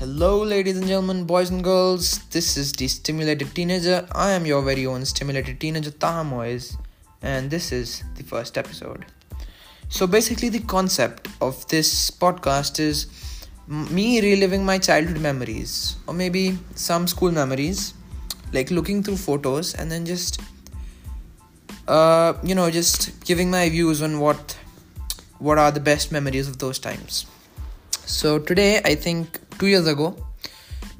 Hello, ladies and gentlemen, boys and girls. This is the Stimulated Teenager. I am your very own Stimulated Teenager, Taha Moyes, and this is the first episode. So, basically, the concept of this podcast is me reliving my childhood memories, or maybe some school memories, like looking through photos and then just, uh, you know, just giving my views on what what are the best memories of those times. So today, I think two years ago,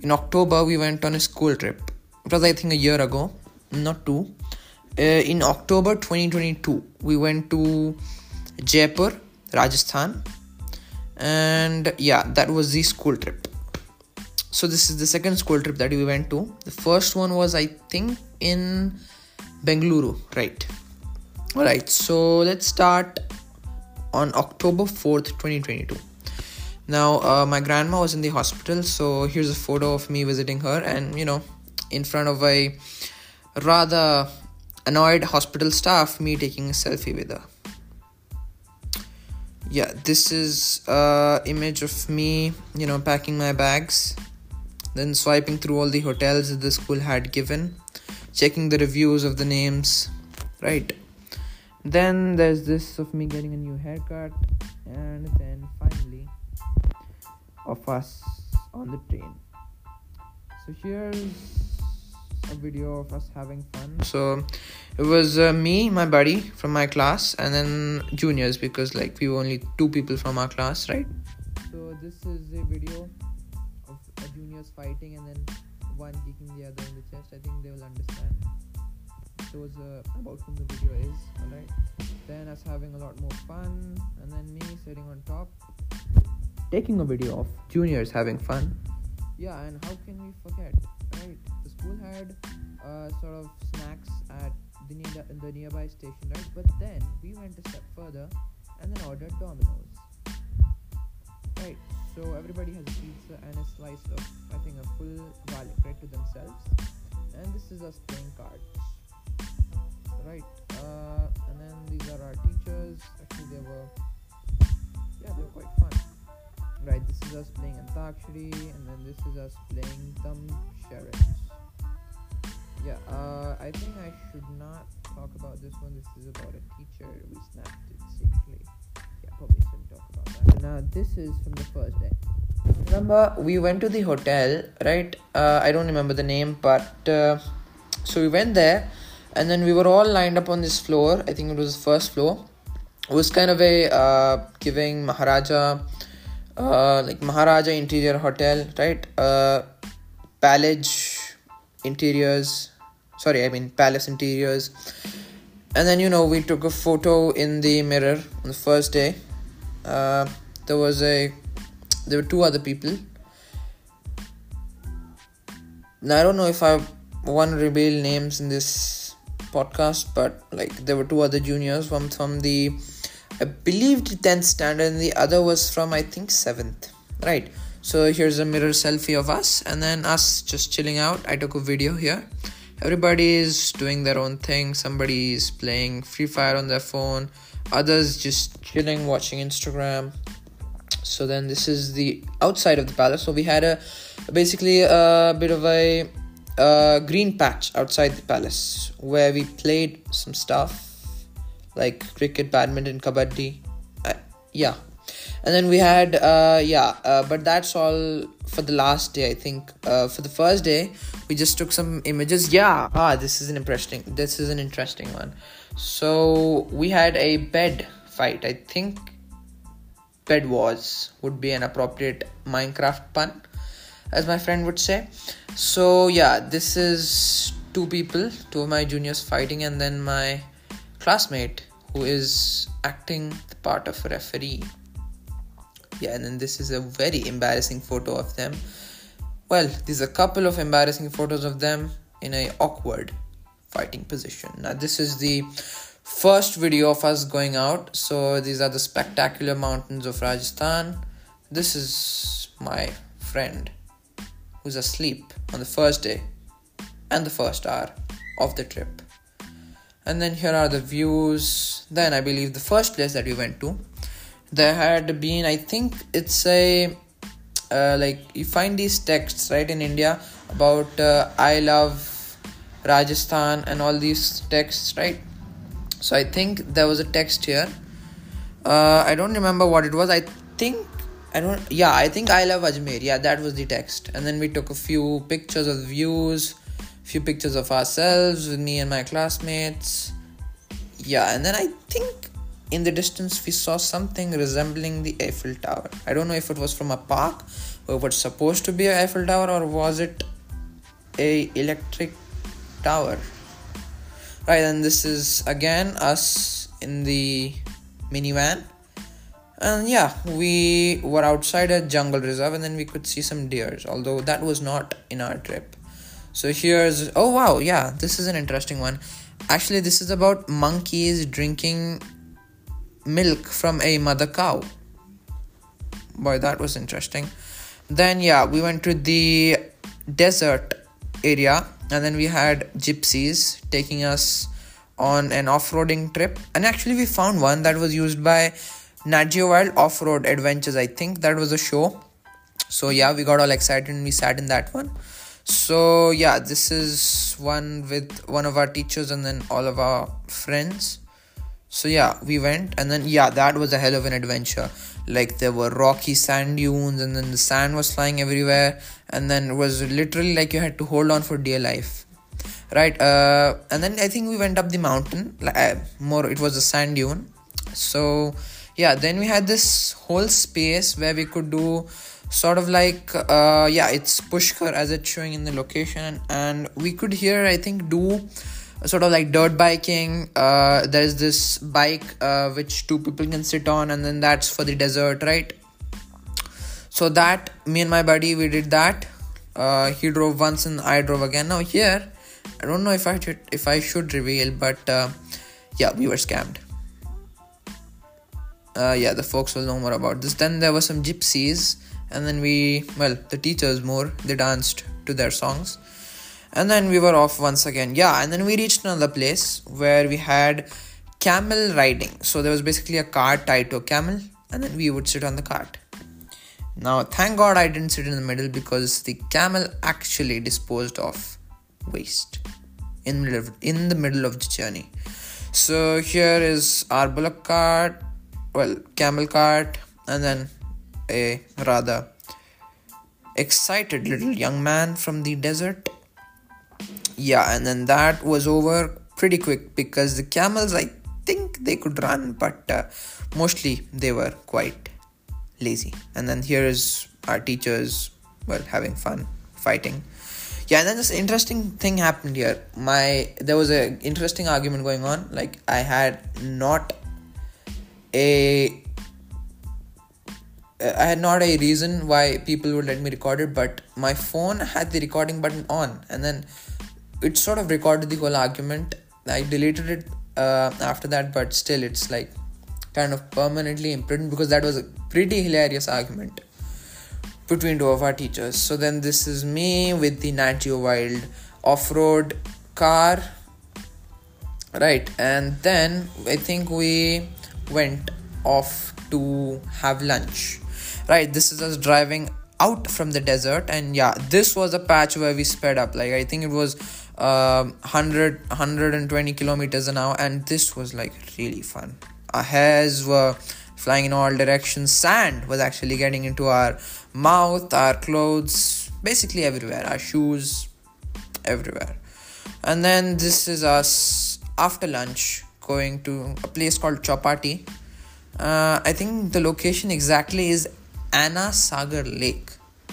in October, we went on a school trip. It was, I think, a year ago, not two. Uh, in October 2022, we went to Jaipur, Rajasthan, and yeah, that was the school trip. So this is the second school trip that we went to. The first one was, I think, in Bengaluru, right? All right. So let's start on October 4th, 2022 now, uh, my grandma was in the hospital, so here's a photo of me visiting her, and you know, in front of a rather annoyed hospital staff, me taking a selfie with her. Yeah, this is a image of me, you know, packing my bags, then swiping through all the hotels that the school had given, checking the reviews of the names, right? Then there's this of me getting a new haircut, and then of us on the train. So here's a video of us having fun. So it was uh, me, my buddy from my class, and then juniors because like we were only two people from our class, right? So this is a video of uh, juniors fighting and then one kicking the other in the chest. I think they will understand. Shows uh, about whom the video is, alright. Then us having a lot more fun, and then me sitting on top taking a video of juniors having fun. Yeah, and how can we forget, right? The school had uh, sort of snacks at the, ne- the nearby station, right? But then we went a step further and then ordered Domino's. Right, so everybody has a pizza and a slice of, I think, a full garlic bread to themselves. And this is us playing cards. Right, uh, and then these are our teachers. Actually, they were, yeah, they were quite fun right this is us playing antakshari and then this is us playing thumb yeah uh, i think i should not talk about this one. This is about a teacher we snapped it secretly. Yeah probably shouldn't talk about that. Now this is from the first day. Remember we went to the hotel right? Uh, i don't remember the name but uh, so we went there and then we were all lined up on this floor. I think it was the first floor. It was kind of a uh, giving maharaja uh, like Maharaja Interior Hotel, right? Uh, Palace Interiors, sorry, I mean Palace Interiors. And then, you know, we took a photo in the mirror on the first day. Uh, there was a, there were two other people. Now, I don't know if I want to reveal names in this podcast, but like there were two other juniors from from the I believed 10th standard and the other was from I think 7th. Right. So here's a mirror selfie of us and then us just chilling out. I took a video here. Everybody is doing their own thing. Somebody is playing Free Fire on their phone. Others just chilling, watching Instagram. So then this is the outside of the palace. So we had a basically a bit of a, a green patch outside the palace where we played some stuff like cricket, badminton, kabaddi. Uh, yeah, and then we had uh, yeah, uh, but that's all for the last day. I think uh, for the first day we just took some images. Yeah, ah, this is an interesting. This is an interesting one. So we had a bed fight. I think bed wars would be an appropriate Minecraft pun, as my friend would say. So yeah, this is two people, two of my juniors fighting, and then my classmate who is acting the part of a referee. Yeah, and then this is a very embarrassing photo of them. Well, there's a couple of embarrassing photos of them in a awkward fighting position. Now this is the first video of us going out. So these are the spectacular mountains of Rajasthan. This is my friend who's asleep on the first day and the first hour of the trip and then here are the views. Then i believe the first place that we went to there had been i think it's a uh, like you find these texts right in india about uh, i love rajasthan and all these texts right? So i think there was a text here. Uh, i don't remember what it was. I think i don't yeah i think i love ajmer. Yeah that was the text. And then we took a few pictures of the views few pictures of ourselves with me and my classmates. Yeah and then i think in the distance we saw something resembling the eiffel tower. I don't know if it was from a park or it was supposed to be a eiffel tower or was it a electric tower? Right and this is again us in the minivan. And yeah we were outside a jungle reserve and then we could see some deers although that was not in our trip so here's oh wow yeah this is an interesting one. Actually this is about monkeys drinking milk from a mother cow. Boy that was interesting. Then yeah we went to the desert area and then we had gypsies taking us on an off-roading trip. And actually we found one that was used by Nat Wild Off-Road Adventures I think. That was a show. So yeah we got all excited and we sat in that one so yeah this is one with one of our teachers and then all of our friends. So yeah we went. And then yeah that was a hell of an adventure. Like there were rocky sand dunes and then the sand was flying everywhere. And then it was literally like you had to hold on for dear life. Right uh, and then i think we went up the mountain. Like uh, more it was a sand dune. So yeah then we had this whole space where we could do sort of like uh, yeah it's pushkar as it's showing in the location. And we could here i think do sort of like dirt biking. Uh, there's this bike uh, which two people can sit on and then that's for the desert right? So that me and my buddy we did that. Uh, he drove once and i drove again. Now here i don't know if i should if i should reveal but uh, yeah we were scammed. Uh, yeah the folks will know more about this. Then there were some gypsies and then we well the teachers more they danced to their songs. And then we were off once again. Yeah and then we reached another place where we had camel riding. So there was basically a cart tied to a camel and then we would sit on the cart. Now thank god i didn't sit in the middle because the camel actually disposed of waste in the middle of, in the middle of the journey. So here is our bullock cart well camel cart and then a rather excited little young man from the desert. Yeah, and then that was over pretty quick because the camels, I think they could run, but uh, mostly they were quite lazy. And then here is our teachers, well, having fun fighting. Yeah, and then this interesting thing happened here. My there was a interesting argument going on. Like I had not a I had not a reason why people would let me record it, but my phone had the recording button on, and then it sort of recorded the whole argument. I deleted it uh, after that, but still, it's like kind of permanently imprinted because that was a pretty hilarious argument between two of our teachers. So then, this is me with the Nat Wild off-road car, right? And then I think we went off to have lunch right this is us driving out from the desert and yeah this was a patch where we sped up. Like i think it was uh, 100 120 kilometers an hour and this was like really fun. Our hairs were flying in all directions. Sand was actually getting into our mouth our clothes basically everywhere our shoes everywhere. And then this is us after lunch going to a place called chopati uh, i think the location exactly is Anna Sagar Lake.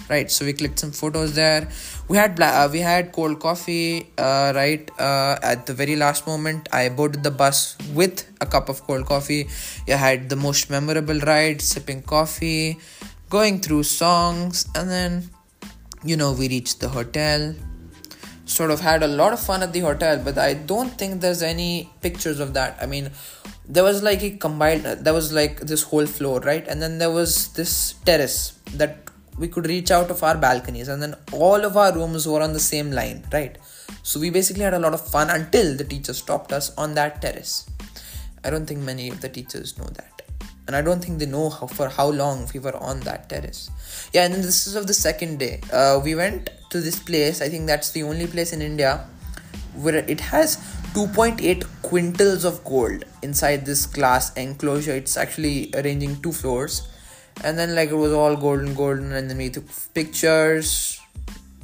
Right, so we clicked some photos there. We had uh, we had cold coffee. Uh, right, uh, at the very last moment, I boarded the bus with a cup of cold coffee. I had the most memorable ride, sipping coffee, going through songs, and then, you know, we reached the hotel sort of had a lot of fun at the hotel but i don't think there's any pictures of that. I mean there was like a combined there was like this whole floor right? And then there was this terrace that we could reach out of our balconies and then all of our rooms were on the same line right? So we basically had a lot of fun until the teacher stopped us on that terrace. I don't think many of the teachers know that. And I don't think they know how, for how long we were on that terrace. Yeah, and then this is of the second day. Uh, we went to this place. I think that's the only place in India where it has 2.8 quintals of gold inside this glass enclosure. It's actually arranging two floors, and then like it was all golden, golden, and then we took pictures.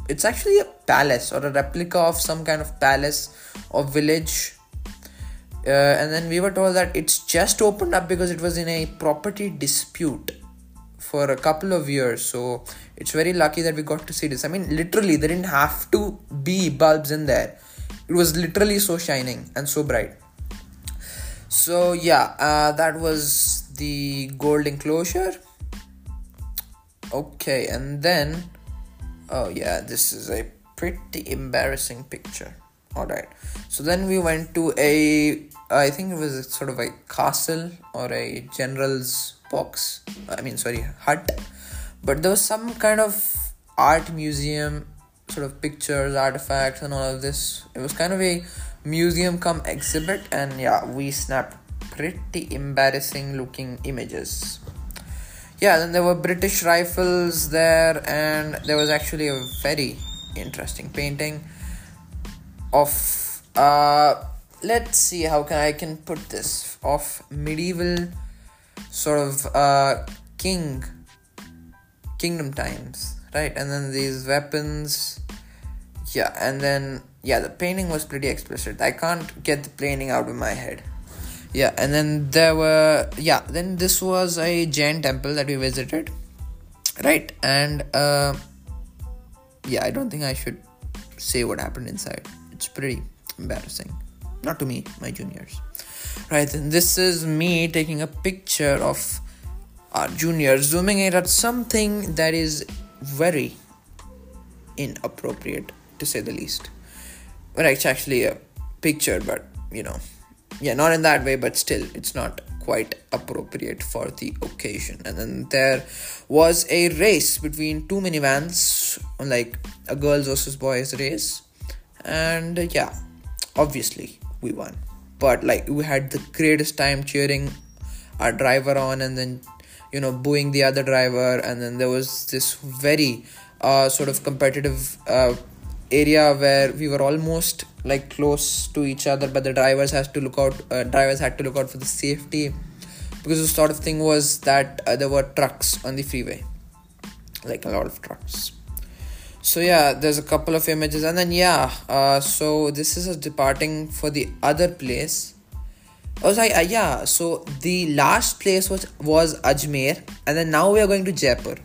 It's actually a palace or a replica of some kind of palace or village uh, and then we were told that it's just opened up because it was in a property dispute for a couple of years so it's very lucky that we got to see this. I mean literally there didn't have to be bulbs in there. It was literally so shining and so bright. So yeah uh, that was the gold enclosure. Okay and then oh yeah this is a pretty embarrassing picture. All right. So then we went to a i think it was sort of a castle or a general's box. I mean sorry hut. But there was some kind of art museum sort of pictures artifacts and all of this. It was kind of a museum come exhibit and yeah we snapped pretty embarrassing looking images. Yeah then there were british rifles there and there was actually a very interesting painting of uh, let's see how can I can put this of medieval sort of uh, king kingdom times right? And then these weapons yeah and then yeah the painting was pretty explicit. I can't get the painting out of my head. Yeah and then there were yeah then this was a jain temple that we visited right? And uh yeah i don't think i should say what happened inside. It's pretty embarrassing not to me my juniors. Right and this is me taking a picture of our juniors zooming in at something that is very inappropriate to say the least. Well it's actually a picture but you know yeah not in that way but still it's not quite appropriate for the occasion. And then there was a race between two minivans like a girls versus boys race. And yeah obviously we won. But like we had the greatest time cheering our driver on and then you know booing the other driver. And then there was this very uh, sort of competitive uh, area where we were almost like close to each other. But the drivers has to look out uh, drivers had to look out for the safety. Because the sort of thing was that uh, there were trucks on the freeway. Like a lot of trucks so yeah there's a couple of images. And then yeah uh, so this is us departing for the other place. Oh sorry uh, yeah so the last place was was ajmer. And then now we are going to jaipur.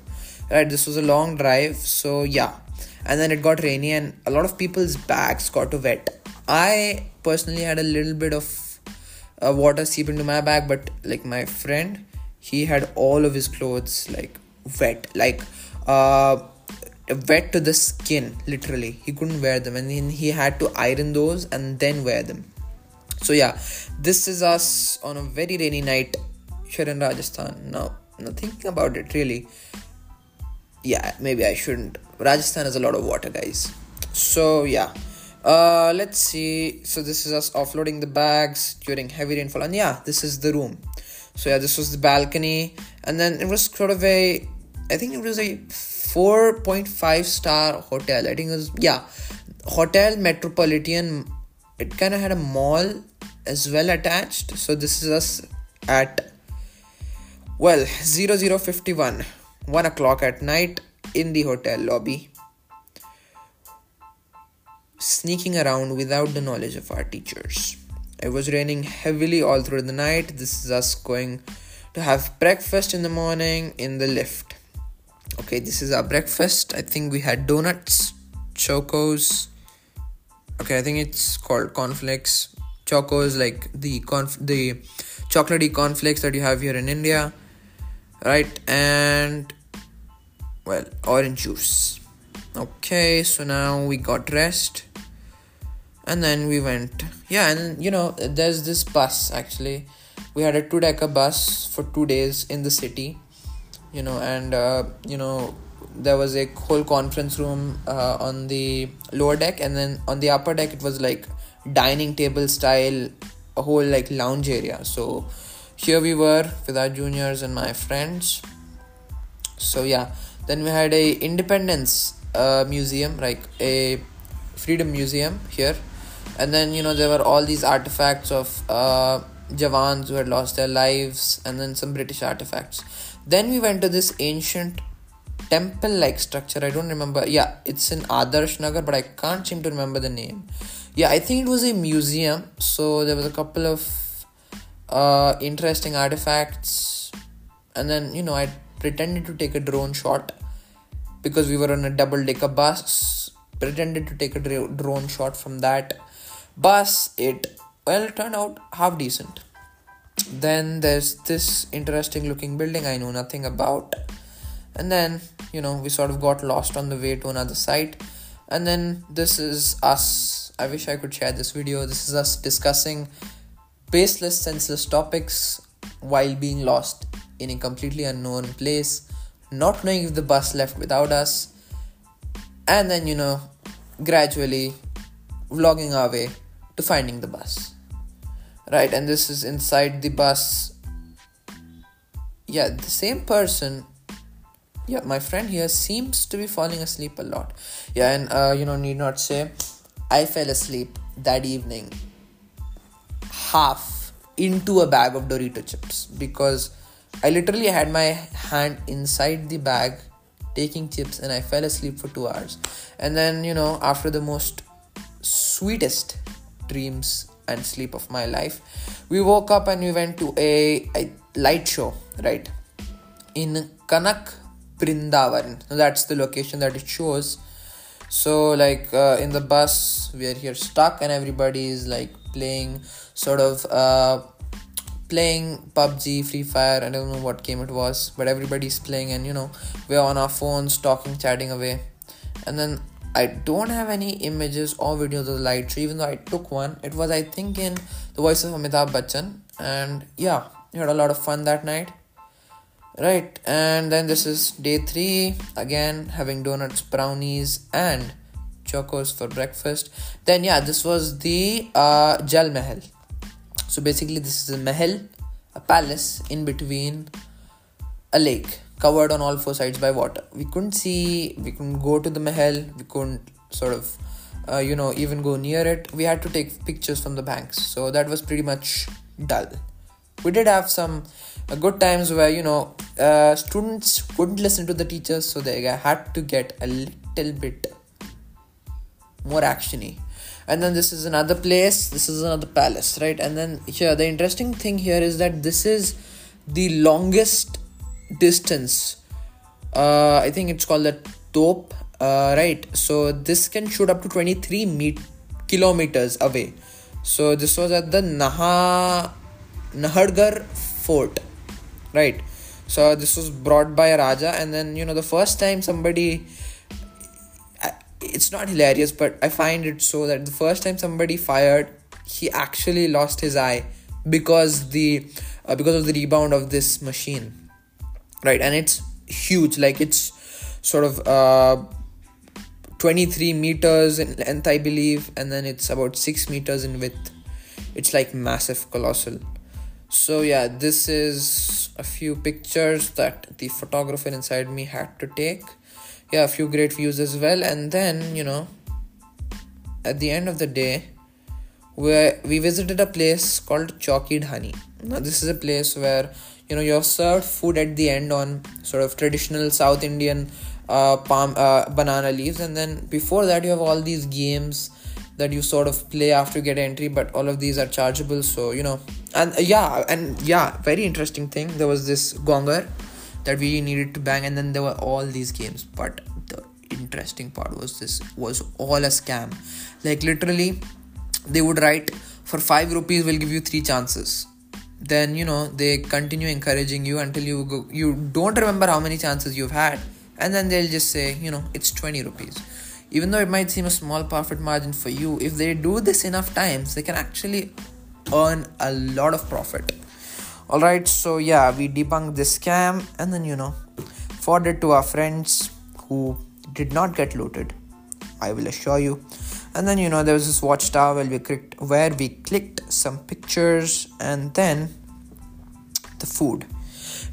Right this was a long drive. So yeah. And then it got rainy and a lot of people's bags got to wet. I personally had a little bit of uh, water seep into my bag but like my friend he had all of his clothes like wet. Like uh wet to the skin literally. He couldn't wear them. And he had to iron those and then wear them. So yeah. This is us on a very rainy night here in rajasthan. Now now thinking about it really. Yeah maybe i shouldn't. Rajasthan has a lot of water guys. So yeah. Uh let's see. So this is us offloading the bags during heavy rainfall. And yeah this is the room. So yeah this was the balcony. And then it was sort of a i think it was a 4.5 star hotel. I think it was yeah hotel metropolitan it kind of had a mall as well attached. So this is us at well 0051 1 o'clock at night in the hotel lobby sneaking around without the knowledge of our teachers. It was raining heavily all through the night. This is us going to have breakfast in the morning in the lift okay this is our breakfast. I think we had donuts chocos. Okay i think it's called cornflakes. Chocos like the conf the chocolatey cornflakes that you have here in india right? And well orange juice. Okay so now we got dressed and then we went yeah and you know there's this bus actually. We had a two decker bus for two days in the city you know and uh, you know there was a whole conference room uh, on the lower deck and then on the upper deck it was like dining table style a whole like lounge area. So here we were with our juniors and my friends. So yeah. Then we had a independence uh, museum like a freedom museum here. And then you know there were all these artifacts of uh, Jawans who had lost their lives and then some British artifacts. Then we went to this ancient temple like structure. I don't remember. Yeah it's in adarsh nagar but i can't seem to remember the name. Yeah i think it was a museum. So there was a couple of uh, interesting artifacts. And then you know i pretended to take a drone shot because we were on a double decker bus. Pretended to take a drone shot from that bus. It well turned out half decent. Then there's this interesting looking building i know nothing about. And then you know we sort of got lost on the way to another site. And then this is us. I wish i could share this video. This is us discussing baseless senseless topics while being lost in a completely unknown place not knowing if the bus left without us and then you know gradually vlogging our way to finding the bus right and this is inside the bus. Yeah the same person yeah my friend here seems to be falling asleep a lot. Yeah and uh, you know need not say i fell asleep that evening half into a bag of dorito chips because i literally had my hand inside the bag taking chips and i fell asleep for 2 hours. And then you know after the most sweetest dreams and sleep of my life we woke up and we went to a, a light show right in kanak Brindavan. That's the location that it shows. So, like uh, in the bus, we are here stuck, and everybody is like playing sort of uh, playing PUBG, Free Fire. I don't know what game it was, but everybody's playing, and you know, we're on our phones talking, chatting away. And then I don't have any images or videos of the light show, even though I took one. It was, I think, in the voice of Amitabh Bachchan, and yeah, we had a lot of fun that night. Right and then this is day three. Again having donuts brownies and chocos for breakfast. Then yeah this was the uh, jal mahal. So basically this is a mahal a palace in between a lake covered on all four sides by water. We couldn't see we couldn't go to the mahal we couldn't sort of uh, you know even go near it. We had to take pictures from the banks. So that was pretty much dull. We did have some uh, good times where you know uh, students couldn't listen to the teachers so they had to get a little bit more actiony. And then this is another place this is another palace right? And then here the interesting thing here is that this is the longest distance. Uh, i think it's called the top uh, right? So this can shoot up to 23 meet kilometers away. So this was at the naha Nahargarh fort right? So this was brought by a raja and then you know the first time somebody it's not hilarious but i find it so that the first time somebody fired he actually lost his eye because the uh, because of the rebound of this machine right and it's huge. Like it's sort of uh 23 meters in length i believe and then it's about 6 meters in width. It's like massive colossal. So yeah this is a few pictures that the photographer inside me had to take. Yeah a few great views as well. And then you know at the end of the day where we visited a place called Chokhi Dhani. Now this is a place where you know you're served food at the end on sort of traditional South Indian uh, palm uh, banana leaves, and then before that you have all these games that you sort of play after you get entry but all of these are chargeable. So you know and uh, yeah and yeah very interesting thing. There was this gonger that we needed to bang and then there were all these games. But the interesting part was this was all a scam. Like literally they would write for 5 rupees we'll give you 3 chances then you know they continue encouraging you until you go you don't remember how many chances you've had. And then they'll just say you know it's 20 rupees. Even though it might seem a small profit margin for you if they do this enough times they can actually earn a lot of profit. All right so yeah we debunked this scam. And then you know forwarded to our friends who did not get looted. I will assure you and then you know there was this watchtower where we clicked where we clicked some pictures and then the food.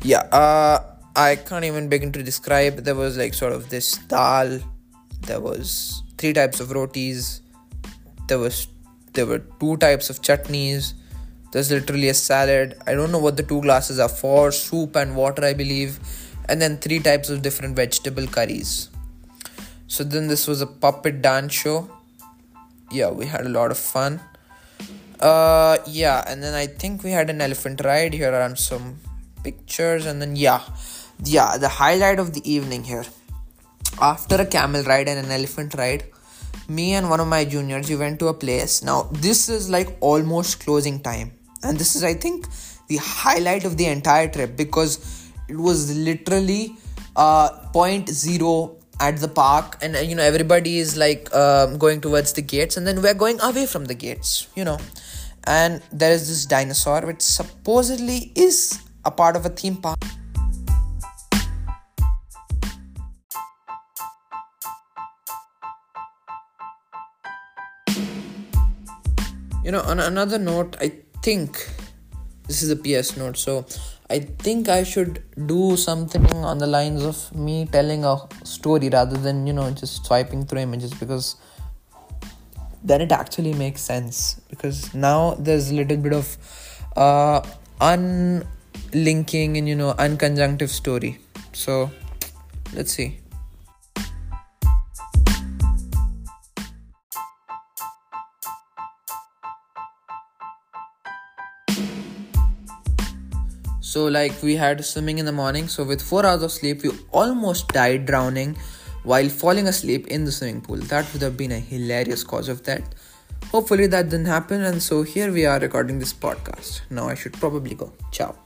Yeah, uh, I can't even begin to describe. There was like sort of this dal. There was three types of rotis. There was there were two types of chutneys. There's literally a salad. I don't know what the two glasses are for. Soup and water, I believe, and then three types of different vegetable curries. So then this was a puppet dance show. Yeah, we had a lot of fun. Uh, yeah, and then I think we had an elephant ride. Here are some pictures, and then yeah, yeah, the highlight of the evening here. After a camel ride and an elephant ride, me and one of my juniors we went to a place. Now this is like almost closing time, and this is I think the highlight of the entire trip because it was literally uh point zero at the park and you know everybody is like um, going towards the gates and then we're going away from the gates you know. And there is this dinosaur which supposedly is a part of a theme park. You know on another note i think this is a ps note so I think I should do something on the lines of me telling a story rather than, you know, just swiping through images because then it actually makes sense. Because now there's a little bit of uh, unlinking and, you know, unconjunctive story. So let's see. So, like, we had swimming in the morning. So, with four hours of sleep, we almost died drowning while falling asleep in the swimming pool. That would have been a hilarious cause of that. Hopefully, that didn't happen. And so, here we are recording this podcast. Now, I should probably go. Ciao.